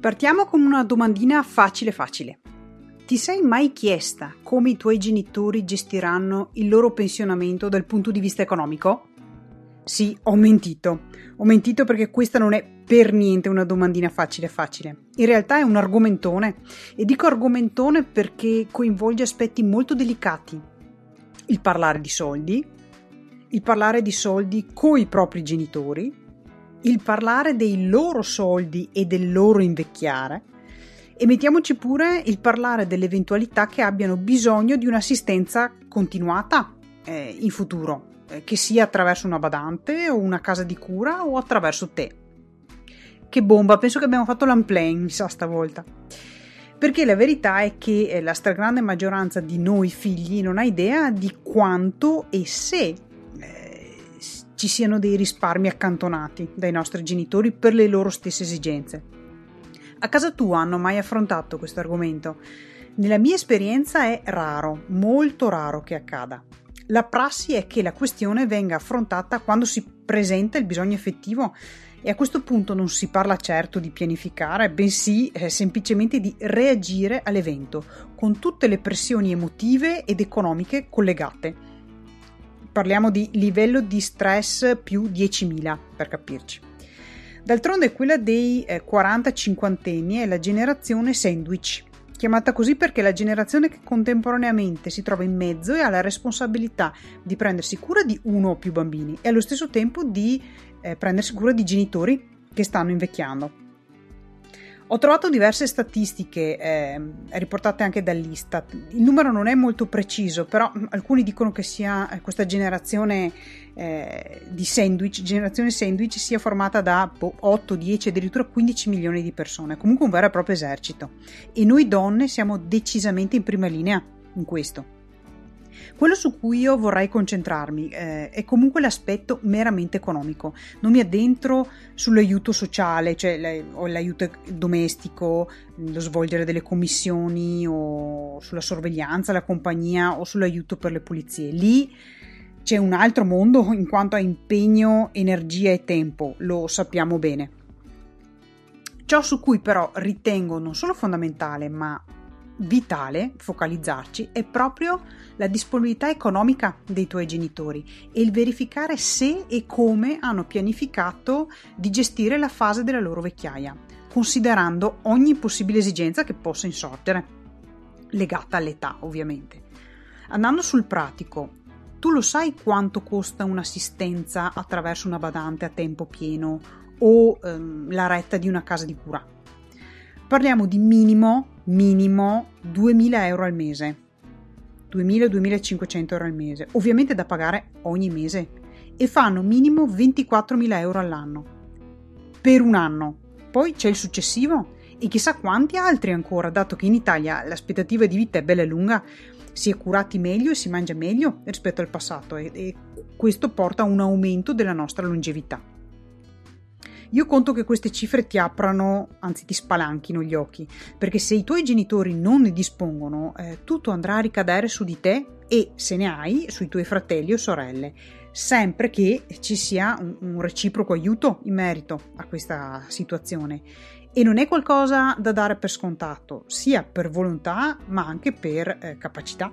Partiamo con una domandina facile facile. Ti sei mai chiesta come i tuoi genitori gestiranno il loro pensionamento dal punto di vista economico? Sì, ho mentito. Ho mentito perché questa non è per niente una domandina facile facile. In realtà è un argomentone. E dico argomentone perché coinvolge aspetti molto delicati. Il parlare di soldi, il parlare di soldi coi propri genitori, il parlare dei loro soldi e del loro invecchiare, e mettiamoci pure il parlare dell'eventualità che abbiano bisogno di un'assistenza continuata eh, in futuro, eh, che sia attraverso una badante o una casa di cura o attraverso te. Che bomba, penso che abbiamo fatto l'unplaying, mi sa stavolta. Perché la verità è che eh, la stragrande maggioranza di noi figli non ha idea di quanto e se ci siano dei risparmi accantonati dai nostri genitori per le loro stesse esigenze. A casa tua hanno mai affrontato questo argomento? Nella mia esperienza è raro, molto raro che accada. La prassi è che la questione venga affrontata quando si presenta il bisogno effettivo e a questo punto non si parla certo di pianificare, bensì eh, semplicemente di reagire all'evento, con tutte le pressioni emotive ed economiche collegate. Parliamo di livello di stress più 10.000 per capirci. D'altronde quella dei eh, 40-50 anni è la generazione sandwich, chiamata così perché è la generazione che contemporaneamente si trova in mezzo e ha la responsabilità di prendersi cura di uno o più bambini e allo stesso tempo di eh, prendersi cura di genitori che stanno invecchiando. Ho trovato diverse statistiche eh, riportate anche dall'Istat. Il numero non è molto preciso, però alcuni dicono che sia eh, questa generazione eh, di sandwich, generazione sandwich, sia formata da 8, 10, addirittura 15 milioni di persone. Comunque un vero e proprio esercito. E noi donne siamo decisamente in prima linea in questo. Quello su cui io vorrei concentrarmi eh, è comunque l'aspetto meramente economico. Non mi addentro sull'aiuto sociale, cioè l'aiuto domestico, lo svolgere delle commissioni o sulla sorveglianza, la compagnia o sull'aiuto per le pulizie. Lì c'è un altro mondo in quanto a impegno, energia e tempo, lo sappiamo bene. Ciò su cui però ritengo non solo fondamentale, ma vitale focalizzarci è proprio la disponibilità economica dei tuoi genitori e il verificare se e come hanno pianificato di gestire la fase della loro vecchiaia, considerando ogni possibile esigenza che possa insorgere, legata all'età ovviamente. Andando sul pratico, tu lo sai quanto costa un'assistenza attraverso una badante a tempo pieno o ehm, la retta di una casa di cura? Parliamo di minimo minimo 2000 euro al mese. 2000-2500 euro al mese, ovviamente da pagare ogni mese, e fanno minimo 24.000 euro all'anno. Per un anno. Poi c'è il successivo e chissà quanti altri ancora, dato che in Italia l'aspettativa di vita è bella e lunga, si è curati meglio e si mangia meglio rispetto al passato e, e questo porta a un aumento della nostra longevità. Io conto che queste cifre ti aprano, anzi ti spalanchino gli occhi, perché se i tuoi genitori non ne dispongono, eh, tutto andrà a ricadere su di te e, se ne hai, sui tuoi fratelli o sorelle, sempre che ci sia un, un reciproco aiuto in merito a questa situazione. E non è qualcosa da dare per scontato, sia per volontà ma anche per eh, capacità.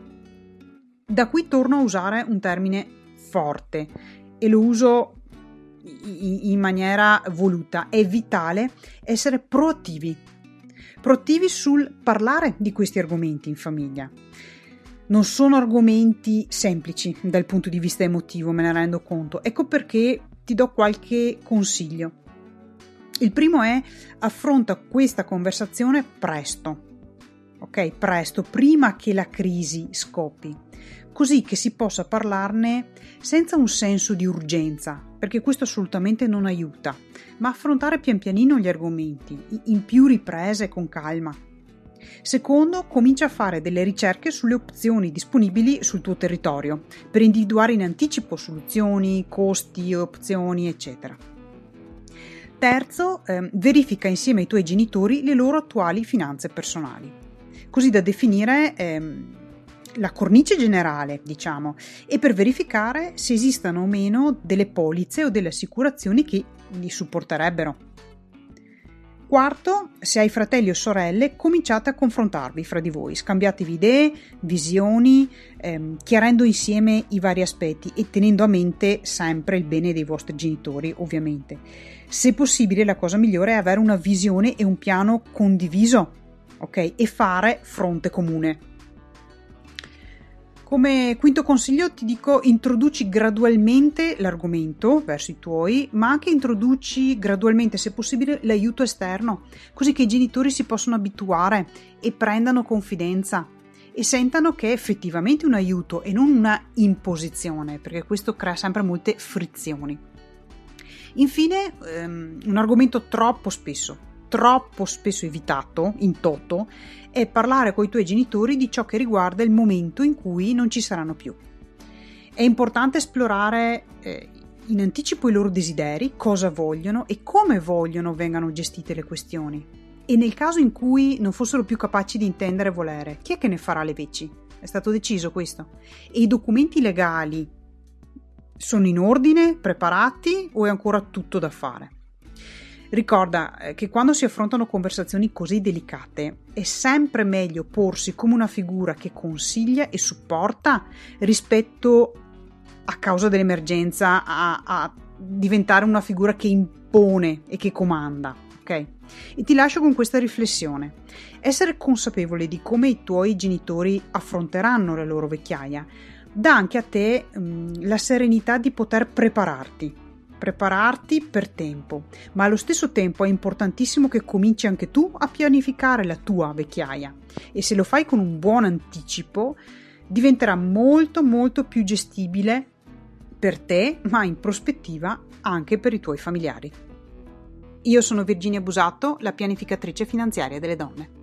Da qui torno a usare un termine forte e lo uso in maniera voluta. È vitale essere proattivi, proattivi sul parlare di questi argomenti in famiglia. Non sono argomenti semplici dal punto di vista emotivo, me ne rendo conto. Ecco perché ti do qualche consiglio. Il primo è affronta questa conversazione presto. Ok, presto, prima che la crisi scoppi così che si possa parlarne senza un senso di urgenza, perché questo assolutamente non aiuta, ma affrontare pian pianino gli argomenti, in più riprese con calma. Secondo, comincia a fare delle ricerche sulle opzioni disponibili sul tuo territorio, per individuare in anticipo soluzioni, costi, opzioni, eccetera. Terzo, eh, verifica insieme ai tuoi genitori le loro attuali finanze personali, così da definire eh, la cornice generale, diciamo, e per verificare se esistano o meno delle polizze o delle assicurazioni che li supporterebbero. Quarto, se hai fratelli o sorelle, cominciate a confrontarvi fra di voi, scambiatevi idee, visioni, ehm, chiarendo insieme i vari aspetti e tenendo a mente sempre il bene dei vostri genitori, ovviamente. Se possibile, la cosa migliore è avere una visione e un piano condiviso, ok? E fare fronte comune. Come quinto consiglio ti dico introduci gradualmente l'argomento verso i tuoi, ma anche introduci gradualmente, se possibile, l'aiuto esterno, così che i genitori si possano abituare e prendano confidenza e sentano che è effettivamente un aiuto e non una imposizione, perché questo crea sempre molte frizioni. Infine, um, un argomento troppo spesso troppo spesso evitato in toto è parlare con i tuoi genitori di ciò che riguarda il momento in cui non ci saranno più. È importante esplorare eh, in anticipo i loro desideri, cosa vogliono e come vogliono vengano gestite le questioni. E nel caso in cui non fossero più capaci di intendere e volere, chi è che ne farà le veci? È stato deciso questo. E i documenti legali sono in ordine, preparati o è ancora tutto da fare? Ricorda eh, che quando si affrontano conversazioni così delicate è sempre meglio porsi come una figura che consiglia e supporta rispetto a causa dell'emergenza a, a diventare una figura che impone e che comanda. Ok? E ti lascio con questa riflessione. Essere consapevole di come i tuoi genitori affronteranno la loro vecchiaia dà anche a te mh, mm, la serenità di poter prepararti prepararti per tempo, ma allo stesso tempo è importantissimo che cominci anche tu a pianificare la tua vecchiaia e se lo fai con un buon anticipo diventerà molto molto più gestibile per te, ma in prospettiva anche per i tuoi familiari. Io sono Virginia Busato, la pianificatrice finanziaria delle donne.